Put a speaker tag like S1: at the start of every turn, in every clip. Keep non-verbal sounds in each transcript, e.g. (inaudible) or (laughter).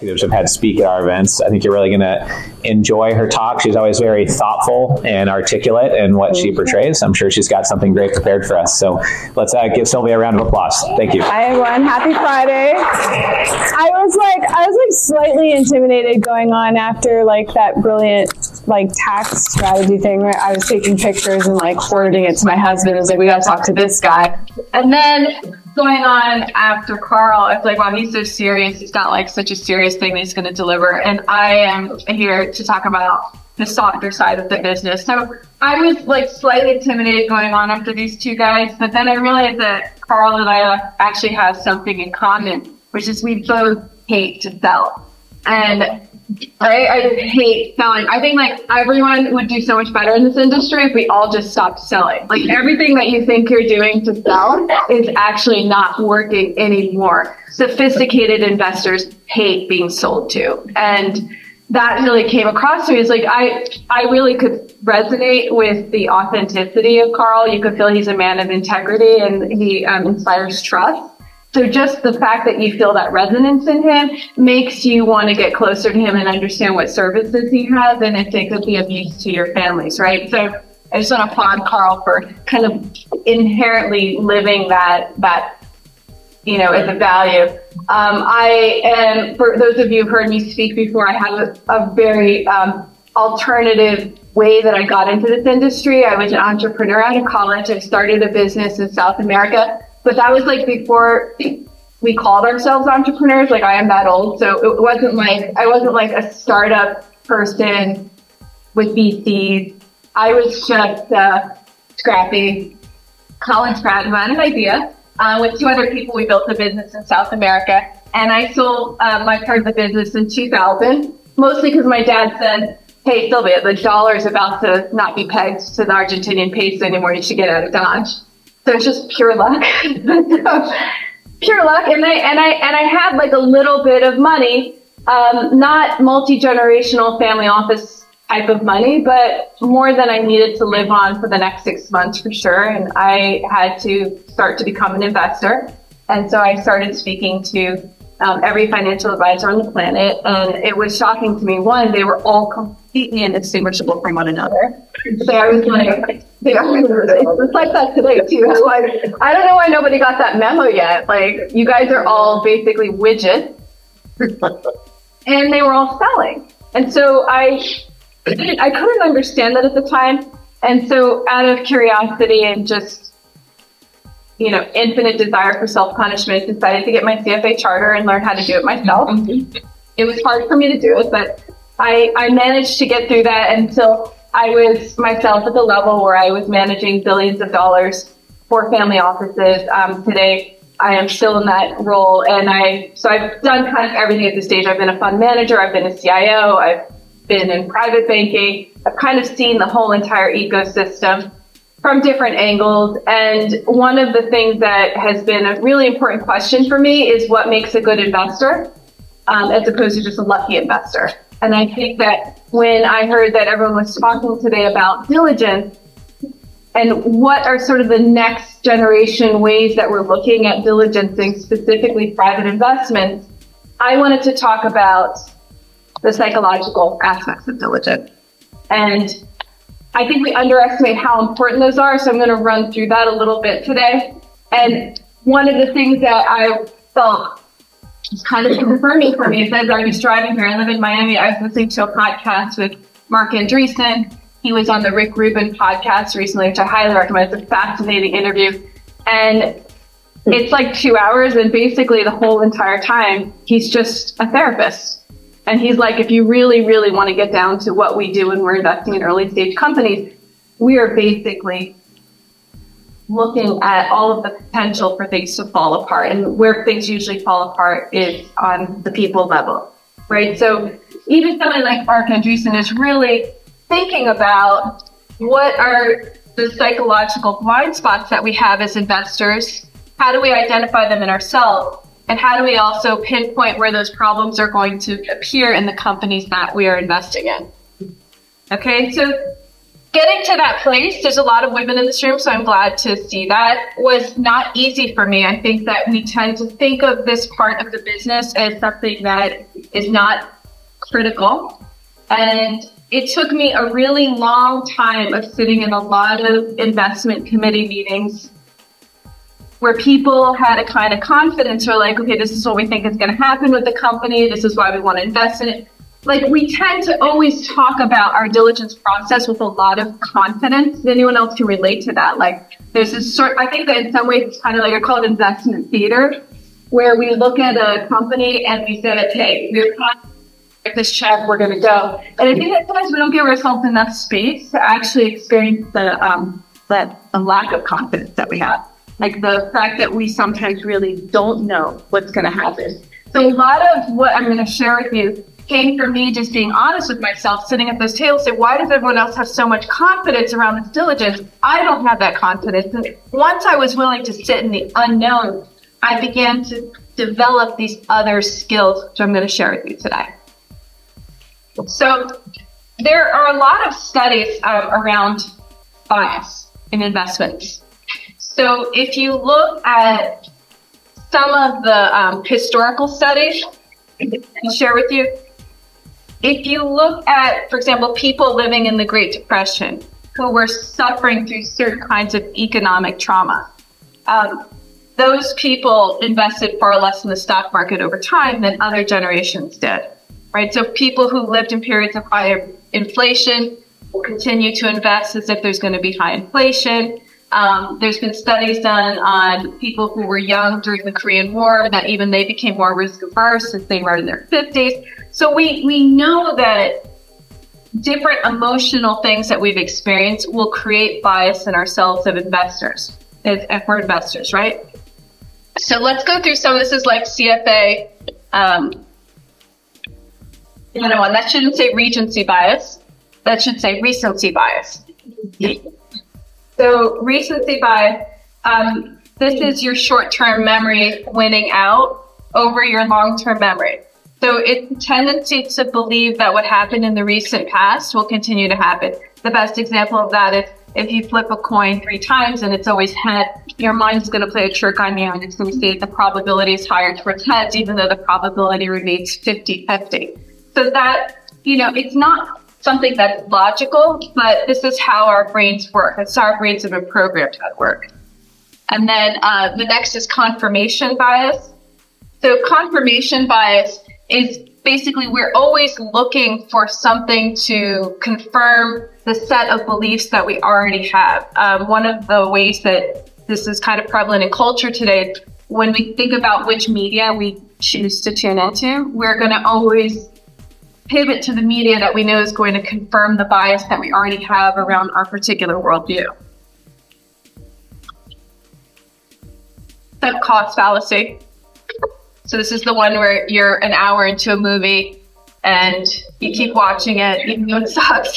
S1: executives have had speak at our events. I think you're really going to enjoy her talk. She's always very thoughtful and articulate in what she portrays. I'm sure she's got something great prepared for us. So let's uh, give Sylvia a round of applause. Thank you.
S2: Hi everyone, happy Friday. I was like, I was like slightly intimidated going on after like that brilliant like tax strategy thing I was taking pictures and like forwarding it to my husband. I was like, we got to talk to this guy. And then going on after Carl, it's like, wow, he's so serious. He's got like such a serious thing that he's going to deliver. And I am here to talk about the softer side of the business. So I was like slightly intimidated going on after these two guys, but then I realized that Carl and I actually have something in common, which is we both hate to sell. And I, I hate selling. I think like everyone would do so much better in this industry if we all just stopped selling. Like everything that you think you're doing to sell is actually not working anymore. Sophisticated investors hate being sold to. And that really came across to me. It's like I I really could resonate with the authenticity of Carl. You could feel he's a man of integrity and he um, inspires trust. So just the fact that you feel that resonance in him makes you want to get closer to him and understand what services he has and if they could be of use to your families, right? So I just want to applaud Carl for kind of inherently living that that you know as a value. Um, I am for those of you who've heard me speak before, I have a, a very um, alternative way that I got into this industry. I was an entrepreneur out of college. I started a business in South America but that was like before we called ourselves entrepreneurs. Like I am that old, so it wasn't like I wasn't like a startup person with VCs. I was just uh, scrappy college grad who had an idea. Uh, with two other people, we built a business in South America, and I sold uh, my part of the business in 2000, mostly because my dad said, "Hey, Sylvia, the dollar is about to not be pegged to the Argentinian peso anymore. You should get out of Dodge." So it's just pure luck. (laughs) pure luck. And I, and I, and I had like a little bit of money, um, not multi-generational family office type of money, but more than I needed to live on for the next six months for sure. And I had to start to become an investor. And so I started speaking to um, every financial advisor on the planet. And it was shocking to me. One, they were all completely indistinguishable from one another. So I was like, are, it's like that today too. Like, I don't know why nobody got that memo yet. Like, you guys are all basically widgets. (laughs) and they were all selling. And so I, I couldn't understand that at the time. And so out of curiosity and just you know, infinite desire for self punishment, decided to get my CFA charter and learn how to do it myself. (laughs) It was hard for me to do it, but I, I managed to get through that until I was myself at the level where I was managing billions of dollars for family offices. Um, today, I am still in that role, and I so I've done kind of everything at this stage. I've been a fund manager, I've been a CIO, I've been in private banking. I've kind of seen the whole entire ecosystem from different angles. And one of the things that has been a really important question for me is what makes a good investor, um, as opposed to just a lucky investor. And I think that when I heard that everyone was talking today about diligence and what are sort of the next generation ways that we're looking at diligencing specifically private investments, I wanted to talk about the psychological aspects of diligence. And I think we underestimate how important those are. So I'm going to run through that a little bit today. And one of the things that I felt kind of confirming for me as I was driving here, I live in Miami, I was listening to a podcast with Marc Andreessen. He was on the Rick Rubin podcast recently, which I highly recommend. It's a fascinating interview. And it's like two hours, and basically the whole entire time, he's just a therapist and he's like, if you really, really want to get down to what we do when we're investing in early stage companies, we are basically looking at all of the potential for things to fall apart. And where things usually fall apart is on the people level, right? So even someone like Marc Andreessen is really thinking about what are the psychological blind spots that we have as investors? How do we identify them in ourselves? And how do we also pinpoint where those problems are going to appear in the companies that we are investing in? Okay, so getting to that place, there's a lot of women in this room, so I'm glad to see that, was not easy for me. I think that we tend to think of this part of the business as something that is not critical. And it took me a really long time of sitting in a lot of investment committee meetings where people had a kind of confidence or like, okay, this is what we think is going to happen with the company. This is why we want to invest in it like we tend to always talk about our diligence process with a lot of confidence. Anyone else can relate to that? Like there's this sort, I think that in some ways it's kind of like I call it investment theater, where we look at a company and we say, hey, we're this check, we're going to go. And I think that sometimes we don't give ourselves enough space to actually experience the, um, that a lack of confidence that we have. Like the fact that we sometimes really don't know what's going to happen. So a lot of what I'm going to share with you came from me just being honest with myself, sitting at those tables, say, why does everyone else have so much confidence around this diligence? I don't have that confidence. And once I was willing to sit in the unknown, I began to develop these other skills, which I'm going to share with you today. So there are a lot of studies um, around bias in investments. So if you look at some of the um, historical studies, I'll share with you, if you look at, for example, people living in the Great Depression who were suffering through certain kinds of economic trauma, um, those people invested far less in the stock market over time than other generations did, right? So people who lived in periods of higher inflation will continue to invest as if there's going to be high inflation. Um, there's been studies done on people who were young during the Korean War that even they became more risk averse as they were in their 50s. So we, we know that different emotional things that we've experienced will create bias in ourselves of investors, if, if we're investors, right? So let's go through some of this is like CFA um, 101. That shouldn't say recency bias. That should say recency bias. So recency bias, um, this is your short-term memory winning out over your long-term memory. So it's a tendency to believe that what happened in the recent past will continue to happen. The best example of that is if you flip a coin three times and it's always head, your mind's going to play a trick on you and it's going to say the probability is higher towards heads, even though the probability remains 50-50. So that, you know, it's not something that's logical, but this is how our brains work. It's how our brains have been programmed to work. And then uh, the next is confirmation bias. So confirmation bias is basically we're always looking for something to confirm the set of beliefs that we already have. Um, one of the ways that this is kind of prevalent in culture today, when we think about which media we choose to tune into, we're going to always pivot to the media that we know is going to confirm the bias that we already have around our particular worldview. The cost fallacy. So this is the one where you're an hour into a movie and you keep watching it even though it sucks.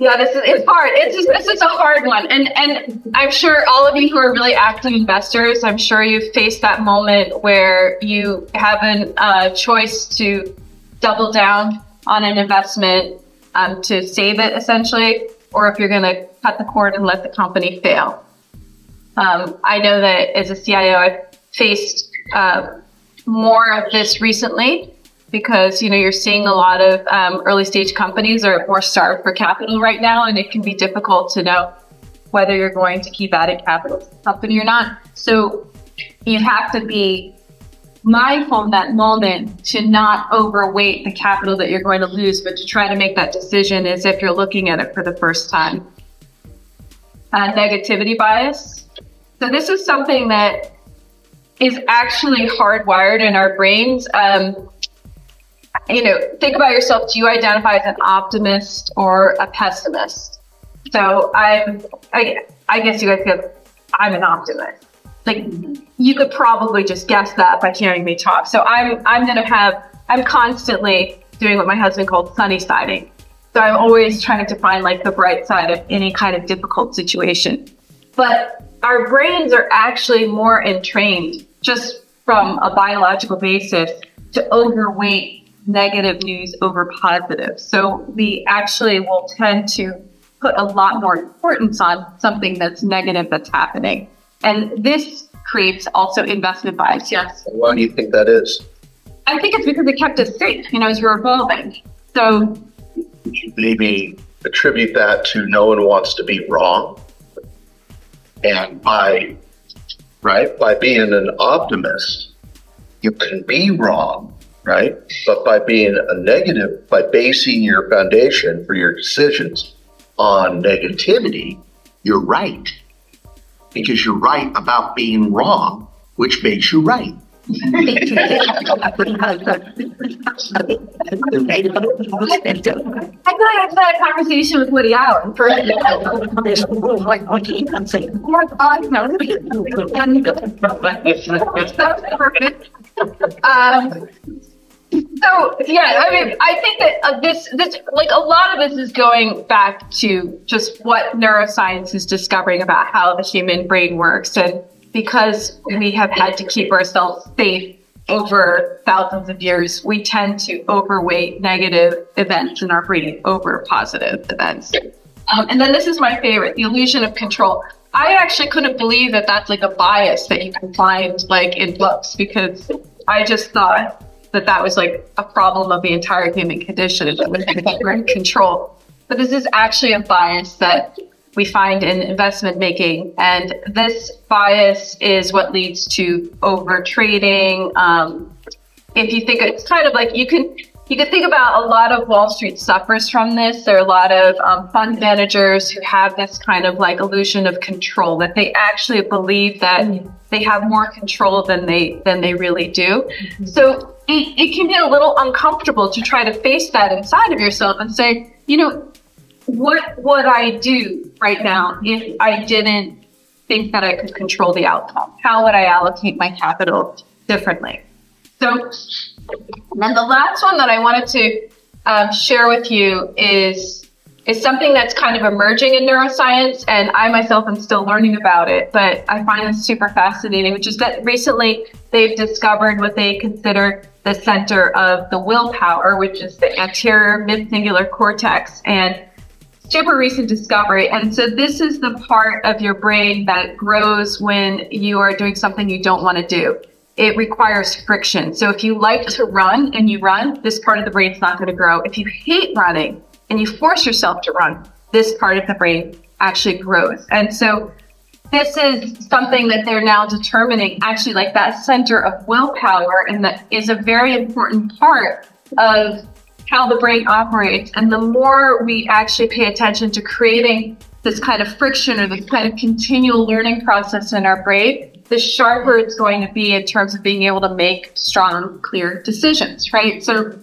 S2: yeah, this is it's hard. It's just this is a hard one, and and I'm sure all of you who are really active investors, I'm sure you've faced that moment where you have a uh, choice to double down on an investment um, to save it essentially, or if you're going to cut the cord and let the company fail. Um, I know that as a CIO, I've faced uh, more of this recently because you know you're seeing a lot of um, early stage companies are more starved for capital right now, and it can be difficult to know whether you're going to keep adding capital to the company or not. So you have to be mindful in that moment to not overweight the capital that you're going to lose, but to try to make that decision as if you're looking at it for the first time. Uh, negativity bias. So this is something that is actually hardwired in our brains. Um, you know, think about yourself. Do you identify as an optimist or a pessimist? So I'm, I, I guess you guys go, I'm an optimist. Like you could probably just guess that by hearing me talk. So I'm, I'm going to have, I'm constantly doing what my husband called sunny siding. So I'm always trying to find like the bright side of any kind of difficult situation. But our brains are actually more entrained just from a biological basis to overweight negative news over positive. So we actually will tend to put a lot more importance on something that's negative that's happening. And this creates also investment bias. Yes.
S3: Why do you think that is?
S2: I think it's because it kept us safe, you know, as we're evolving. So
S3: maybe attribute that to no one wants to be wrong. And by right, by being an optimist, you can be wrong, right? But by being a negative, by basing your foundation for your decisions on negativity, you're right. Because you're right about being wrong, which makes you right. I
S2: feel like I've had a conversation with Woody Allen for um, so yeah, I mean, I think that uh, this, this, like a lot of this is going back to just what neuroscience is discovering about how the human brain works, and because we have had to keep ourselves safe over thousands of years, we tend to overweight negative events in our brain over positive events. Um, and then this is my favorite, the illusion of control. I actually couldn't believe that that's like a bias that you can find like in books because I just thought that that was like a problem of the entire human condition that (laughs) control. But this is actually a bias that we find in investment making. And this bias is what leads to overtrading. Um, if you think it's kind of like you can you can think about a lot of Wall Street suffers from this. There are a lot of um, fund managers who have this kind of like illusion of control that they actually believe that they have more control than they than they really do. Mm-hmm. So it, it can be a little uncomfortable to try to face that inside of yourself and say, you know, what would I do right now if I didn't think that I could control the outcome? How would I allocate my capital differently? So then the last one that I wanted to um, share with you is is something that's kind of emerging in neuroscience, and I myself am still learning about it, but I find this super fascinating, which is that recently they've discovered what they consider the center of the willpower, which is the anterior midcingulate cortex. And super recent discovery. And so this is the part of your brain that grows when you are doing something you don't want to do it requires friction. So if you like to run and you run, this part of the brain's not going to grow. If you hate running and you force yourself to run, this part of the brain actually grows. And so this is something that they're now determining actually like that center of willpower and that is a very important part of how the brain operates. And the more we actually pay attention to creating this kind of friction or this kind of continual learning process in our brain, the sharper it's going to be in terms of being able to make strong, clear decisions, right? So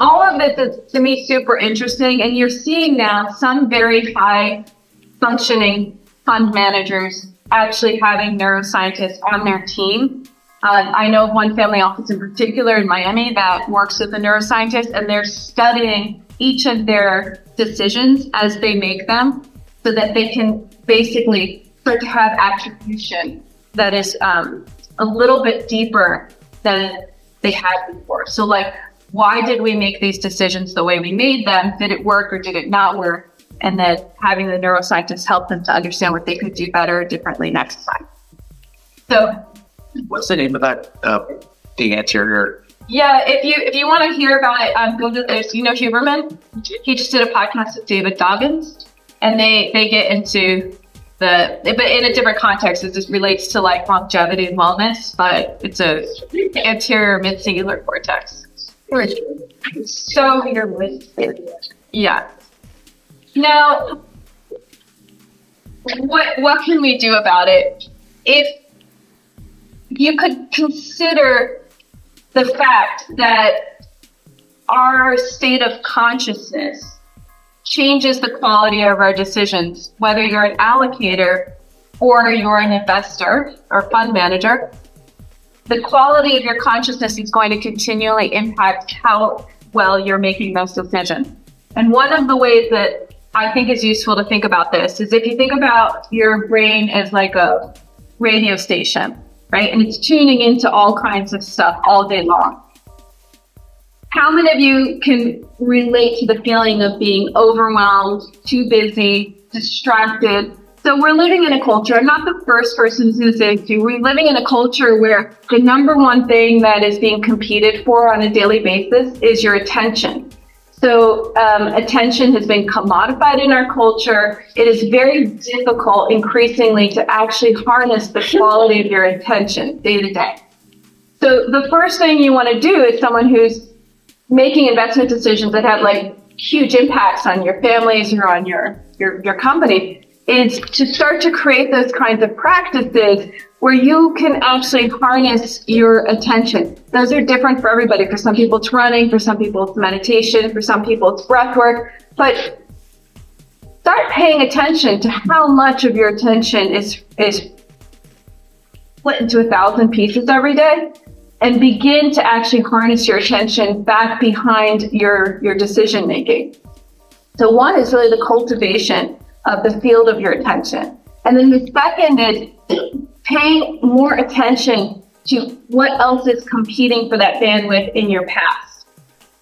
S2: all of this is to me super interesting. And you're seeing now some very high functioning fund managers actually having neuroscientists on their team. Uh, I know of one family office in particular in Miami that works with a neuroscientist and they're studying each of their decisions as they make them so that they can basically start to have attribution that is um, a little bit deeper than they had before. So, like, why did we make these decisions the way we made them? Did it work or did it not work? And then having the neuroscientists help them to understand what they could do better or differently next time. So,
S3: what's the name of that? Uh, the anterior.
S2: Yeah, if you if you want to hear about it, um, go to this. You know Huberman. He just did a podcast with David Goggins, and they they get into the but in a different context it just relates to like longevity and wellness but it's a anterior midcingulate cortex so yeah now what what can we do about it if you could consider the fact that our state of consciousness changes the quality of our decisions, whether you're an allocator or you're an investor or fund manager. The quality of your consciousness is going to continually impact how well you're making those decisions. And one of the ways that I think is useful to think about this is if you think about your brain as like a radio station, right? And it's tuning into all kinds of stuff all day long. how many of you can relate to the feeling of being overwhelmed, too busy, distracted? So we're living in a culture, I'm not the first person to say to, we're living in a culture where the number one thing that is being competed for on a daily basis is your attention. So um, attention has been commodified in our culture. It is very difficult increasingly to actually harness the quality of your attention day to day. So the first thing you want to do is someone who's making investment decisions that have like huge impacts on your families or on your, your, your company is to start to create those kinds of practices where you can actually harness your attention. Those are different for everybody. For some people, it's running. For some people, it's meditation. For some people, it's breath work. But start paying attention to how much of your attention is, is split into a thousand pieces every day and begin to actually harness your attention back behind your, your decision making. So one is really the cultivation of the field of your attention. And then the second is paying more attention to what else is competing for that bandwidth in your past.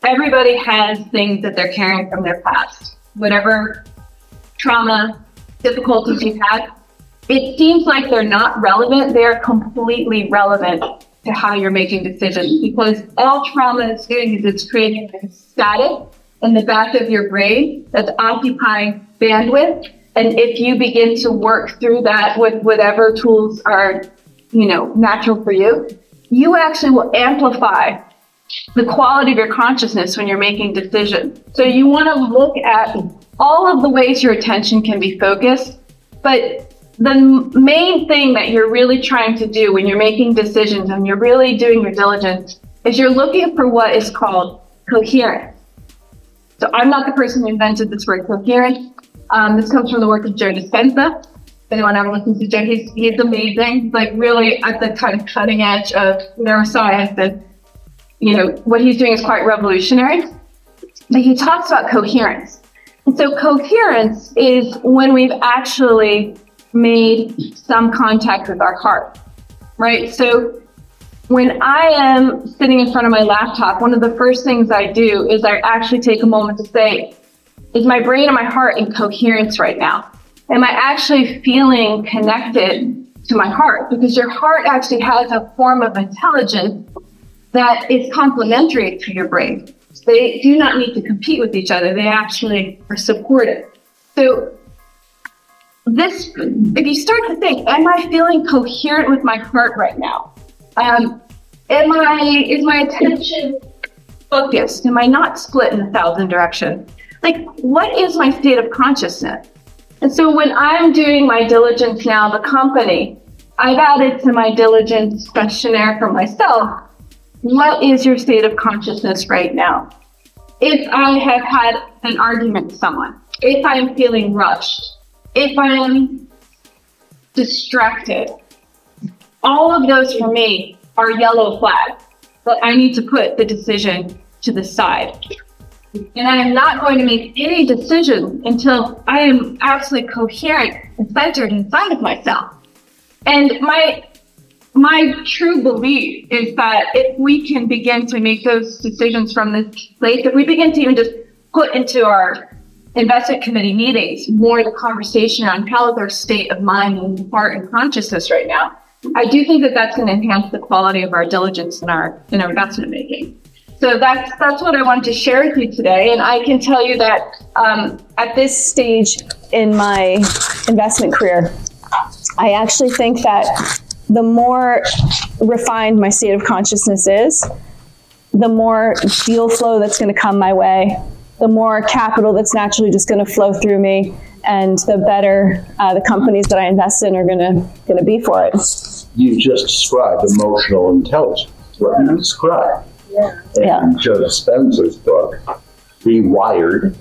S2: Everybody has things that they're carrying from their past, whatever trauma, difficulties you've had. It seems like they're not relevant. They're completely relevant to how you're making decisions because all trauma is doing is it's creating static in the back of your brain that's occupying bandwidth and if you begin to work through that with whatever tools are, you know, natural for you, you actually will amplify the quality of your consciousness when you're making decisions. So you want to look at all of the ways your attention can be focused, but the main thing that you're really trying to do when you're making decisions and you're really doing your diligence is you're looking for what is called coherence. So I'm not the person who invented this word coherence. Um, this comes from the work of Joe Dispenza. If anyone ever listens to Joe, he's, he's amazing. He's like really at the kind of cutting edge of neuroscience and, you know, what he's doing is quite revolutionary. But he talks about coherence. And so coherence is when we've actually made some contact with our heart, right? So when I am sitting in front of my laptop, one of the first things I do is I actually take a moment to say, is my brain and my heart in coherence right now? Am I actually feeling connected to my heart? Because your heart actually has a form of intelligence that is complementary to your brain. They do not need to compete with each other. They actually are supportive. So this, if you start to think, am I feeling coherent with my heart right now? Um, am I, is my attention focused? Am I not split in a thousand directions? Like what is my state of consciousness? And so when I'm doing my diligence now, the company, I've added to my diligence questionnaire for myself, what is your state of consciousness right now? If I have had an argument with someone, if I am feeling rushed, if I am distracted, all of those for me are yellow flags. But I need to put the decision to the side. And I am not going to make any decisions until I am absolutely coherent and centered inside of myself. And my my true belief is that if we can begin to make those decisions from this place, if we begin to even just put into our investment committee meetings more the conversation on how is our state of mind and heart and consciousness right now, I do think that that's going to enhance the quality of our diligence in our in our investment making. So that's that's what I wanted to share with you today, and I can tell you that um, at this stage in my investment career, I actually think that the more refined my state of consciousness is, the more deal flow that's going to come my way, the more capital that's naturally just going to flow through me, and the better uh, the companies that I invest in are going to going to be for it.
S4: You just described emotional intelligence. What you described yeah. And Joe Dispenza's book, Rewired,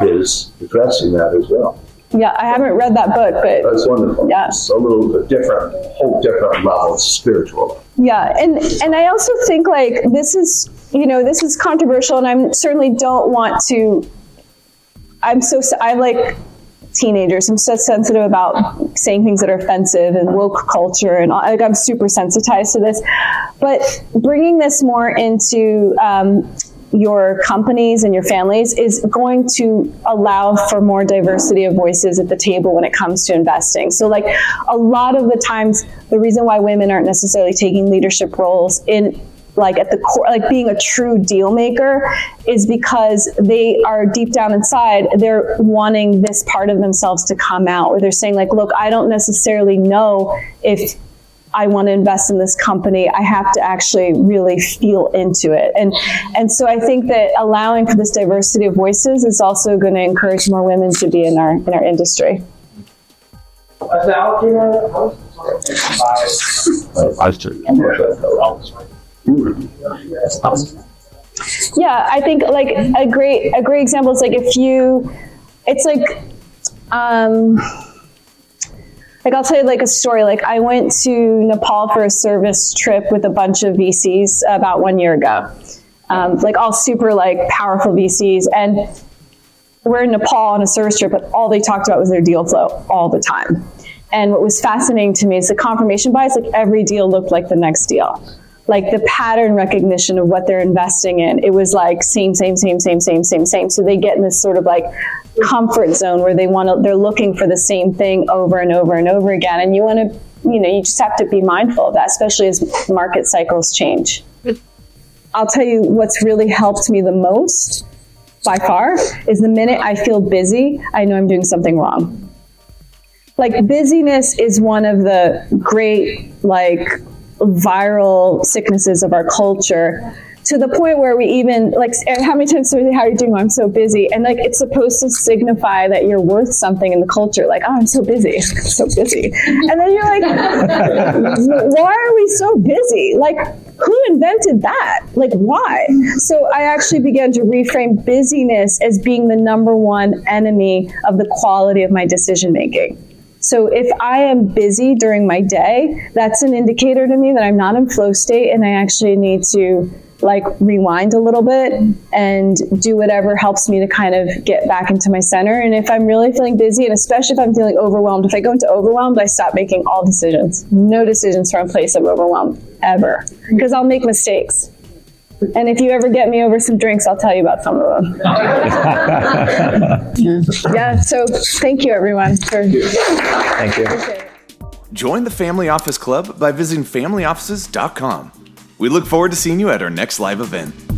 S4: is addressing that as well.
S5: Yeah, I haven't read that book, but
S4: that's wonderful. Yeah, it's a little bit different, whole different level, spiritual.
S5: Yeah, and and I also think like this is you know this is controversial, and I certainly don't want to. I'm so I like teenagers. I'm so sensitive about saying things that are offensive and woke culture, and like, I'm super sensitized to this. But bringing this more into um,
S2: your companies and your families is going to allow for more diversity of voices at the table when it comes to investing. So, like a lot of the times, the reason why women aren't necessarily taking leadership roles in like at the core like being a true deal maker is because they are deep down inside they're wanting this part of themselves to come out where they're saying like look i don't necessarily know if I want to invest in this company, I have to actually really feel into it. And and so I think that allowing for this diversity of voices is also going to encourage more women to be in our in our industry. Yeah, I think like a great a great example is like if you, it's like, um, like I'll tell you like a story. Like I went to Nepal for a service trip with a bunch of VCs about one year ago, um, like all super like powerful VCs, and we're in Nepal on a service trip, but all they talked about was their deal flow all the time. And what was fascinating to me is the confirmation bias. Like every deal looked like the next deal like the pattern recognition of what they're investing in. It was like same, same, same, same, same, same, same. So they get in this sort of like comfort zone where they want to, they're looking for the same thing over and over and over again. And you want to, you know, you just have to be mindful of that, especially as market cycles change. I'll tell you what's really helped me the most by far is the minute I feel busy, I know I'm doing something wrong. Like busyness is one of the great like viral sicknesses of our culture to the point where we even like how many times do we say how are you doing? I'm so busy. And like it's supposed to signify that you're worth something in the culture like oh i'm so busy i'm (laughs) so busy. And then you're like (laughs) why are we so busy? Like who invented that? Like why? So i actually began to reframe busyness as being the number one enemy of the quality of my decision making so if I am busy during my day, that's an indicator to me that I'm not in flow state and I actually need to like rewind a little bit and do whatever helps me to kind of get back into my center. And if I'm really feeling busy, and especially if I'm feeling overwhelmed, if I go into overwhelmed, I stop making all decisions. No decisions from a place of overwhelm ever, because I'll make mistakes. And if you ever get me over some drinks, I'll tell you about some of them. (laughs) yeah. yeah. So thank you, everyone, for.
S1: Thank you.
S6: Join the Family Office Club by visiting familyoffices.com. We look forward to seeing you at our next live event.